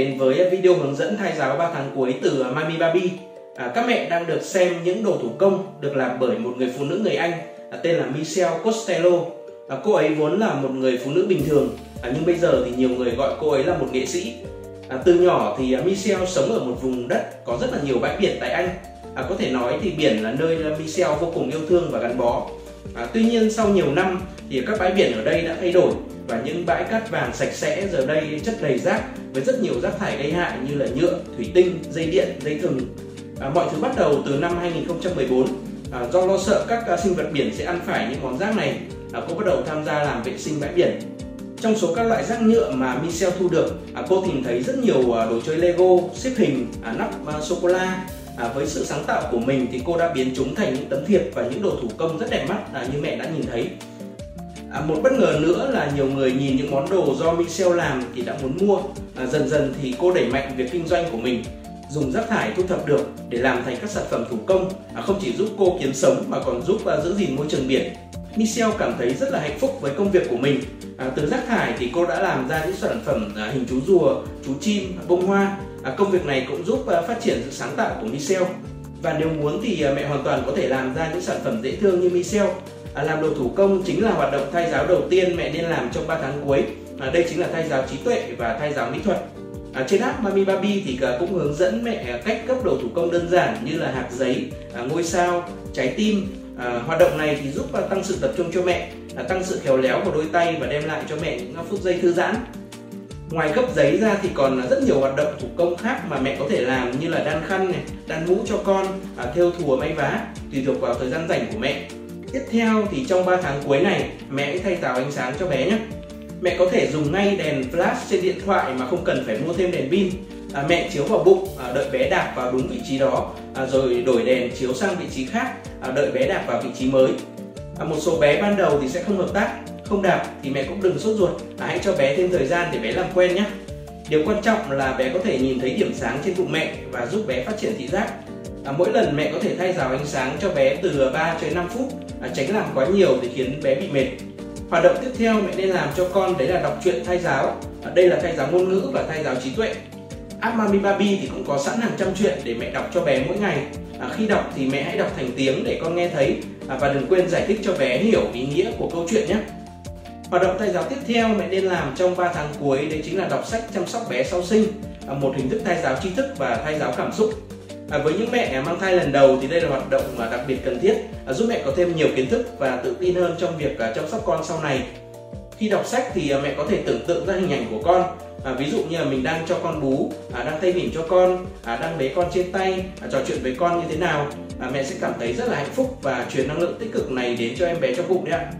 đến với video hướng dẫn thai giáo 3 tháng cuối từ Mami Baby. À, các mẹ đang được xem những đồ thủ công được làm bởi một người phụ nữ người Anh à, tên là Michelle Costello. À, cô ấy vốn là một người phụ nữ bình thường à, nhưng bây giờ thì nhiều người gọi cô ấy là một nghệ sĩ. À, từ nhỏ thì Michelle sống ở một vùng đất có rất là nhiều bãi biển tại Anh. À, có thể nói thì biển là nơi Michelle vô cùng yêu thương và gắn bó. À, tuy nhiên sau nhiều năm thì các bãi biển ở đây đã thay đổi và những bãi cát vàng sạch sẽ giờ đây chất đầy rác với rất nhiều rác thải gây hại như là nhựa, thủy tinh, dây điện, dây thừng. À, mọi thứ bắt đầu từ năm 2014 à, do lo sợ các à, sinh vật biển sẽ ăn phải những món rác này, à, cô bắt đầu tham gia làm vệ sinh bãi biển. Trong số các loại rác nhựa mà Michelle thu được, à, cô tìm thấy rất nhiều à, đồ chơi Lego, xếp hình, à, nắp à, sô cô la. À, với sự sáng tạo của mình thì cô đã biến chúng thành những tấm thiệp và những đồ thủ công rất đẹp mắt à, như mẹ đã nhìn thấy. À, một bất ngờ nữa là nhiều người nhìn những món đồ do Michelle làm thì đã muốn mua. À, dần dần thì cô đẩy mạnh việc kinh doanh của mình, dùng rác thải thu thập được để làm thành các sản phẩm thủ công, à, không chỉ giúp cô kiếm sống mà còn giúp à, giữ gìn môi trường biển. Michelle cảm thấy rất là hạnh phúc với công việc của mình. À, từ rác thải thì cô đã làm ra những sản phẩm à, hình chú rùa, chú chim, à, bông hoa. À, công việc này cũng giúp à, phát triển sự sáng tạo của Michelle. Và nếu muốn thì à, mẹ hoàn toàn có thể làm ra những sản phẩm dễ thương như Michelle À, làm đồ thủ công chính là hoạt động thai giáo đầu tiên mẹ nên làm trong 3 tháng cuối. À, đây chính là thai giáo trí tuệ và thai giáo mỹ thuật. À, trên app Mami Baby thì cũng hướng dẫn mẹ cách cấp đồ thủ công đơn giản như là hạt giấy, à, ngôi sao, trái tim. À, hoạt động này thì giúp à, tăng sự tập trung cho mẹ, à, tăng sự khéo léo của đôi tay và đem lại cho mẹ những à, phút giây thư giãn. Ngoài cấp giấy ra thì còn à, rất nhiều hoạt động thủ công khác mà mẹ có thể làm như là đan khăn này, đan mũ cho con, à, thêu thùa may vá tùy thuộc vào thời gian rảnh của mẹ. Tiếp theo thì trong 3 tháng cuối này mẹ hãy thay táo ánh sáng cho bé nhé. Mẹ có thể dùng ngay đèn flash trên điện thoại mà không cần phải mua thêm đèn pin. À, mẹ chiếu vào bụng, à, đợi bé đạp vào đúng vị trí đó, à, rồi đổi đèn chiếu sang vị trí khác, à, đợi bé đạp vào vị trí mới. À, một số bé ban đầu thì sẽ không hợp tác, không đạp thì mẹ cũng đừng sốt ruột, à, hãy cho bé thêm thời gian để bé làm quen nhé. Điều quan trọng là bé có thể nhìn thấy điểm sáng trên bụng mẹ và giúp bé phát triển thị giác. À, mỗi lần mẹ có thể thay rào ánh sáng cho bé từ 3 cho đến 5 phút à, tránh làm quá nhiều thì khiến bé bị mệt. Hoạt động tiếp theo mẹ nên làm cho con đấy là đọc truyện thay giáo. À, đây là thay giáo ngôn ngữ và thay giáo trí tuệ. App Mami Baby thì cũng có sẵn hàng trăm chuyện để mẹ đọc cho bé mỗi ngày. À, khi đọc thì mẹ hãy đọc thành tiếng để con nghe thấy. À, và đừng quên giải thích cho bé hiểu ý nghĩa của câu chuyện nhé. Hoạt động thay giáo tiếp theo mẹ nên làm trong 3 tháng cuối đấy chính là đọc sách chăm sóc bé sau sinh. À, một hình thức thay giáo tri thức và thay giáo cảm xúc. À, với những mẹ mang thai lần đầu thì đây là hoạt động mà đặc biệt cần thiết à, giúp mẹ có thêm nhiều kiến thức và tự tin hơn trong việc à, chăm sóc con sau này. Khi đọc sách thì à, mẹ có thể tưởng tượng ra hình ảnh của con. À, ví dụ như là mình đang cho con bú, à, đang thay bỉm cho con, à, đang bế con trên tay, à, trò chuyện với con như thế nào, à, mẹ sẽ cảm thấy rất là hạnh phúc và truyền năng lượng tích cực này đến cho em bé trong bụng đấy ạ.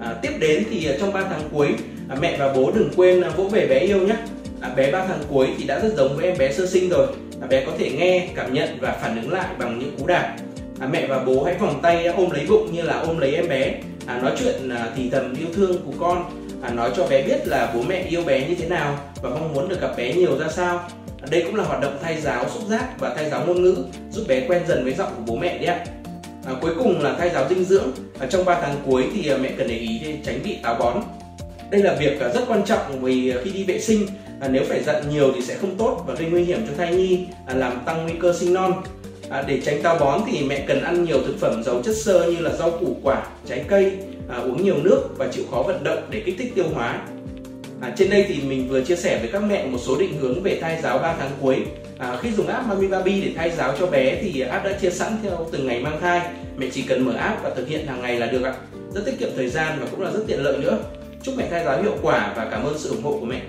À, tiếp đến thì à, trong 3 tháng cuối, à, mẹ và bố đừng quên à, vỗ về bé yêu nhé. À, bé 3 tháng cuối thì đã rất giống với em bé sơ sinh rồi à, bé có thể nghe cảm nhận và phản ứng lại bằng những cú đạp. À, mẹ và bố hãy vòng tay ôm lấy bụng như là ôm lấy em bé. À, nói chuyện à, thì thầm yêu thương của con. À, nói cho bé biết là bố mẹ yêu bé như thế nào và mong muốn được gặp bé nhiều ra sao. À, đây cũng là hoạt động thay giáo xúc giác và thay giáo ngôn ngữ giúp bé quen dần với giọng của bố mẹ đấy ạ. À, cuối cùng là thay giáo dinh dưỡng. À, trong 3 tháng cuối thì à, mẹ cần để ý để tránh bị táo bón đây là việc à, rất quan trọng vì à, khi đi vệ sinh à, nếu phải dặn nhiều thì sẽ không tốt và gây nguy hiểm cho thai nhi làm tăng nguy cơ sinh non à, để tránh táo bón thì mẹ cần ăn nhiều thực phẩm giàu chất xơ như là rau củ quả trái cây à, uống nhiều nước và chịu khó vận động để kích thích tiêu hóa À, trên đây thì mình vừa chia sẻ với các mẹ một số định hướng về thai giáo 3 tháng cuối. À, khi dùng app Mami Baby để thai giáo cho bé thì app đã chia sẵn theo từng ngày mang thai. Mẹ chỉ cần mở app và thực hiện hàng ngày là được ạ. Rất tiết kiệm thời gian và cũng là rất tiện lợi nữa. Chúc mẹ thai giáo hiệu quả và cảm ơn sự ủng hộ của mẹ.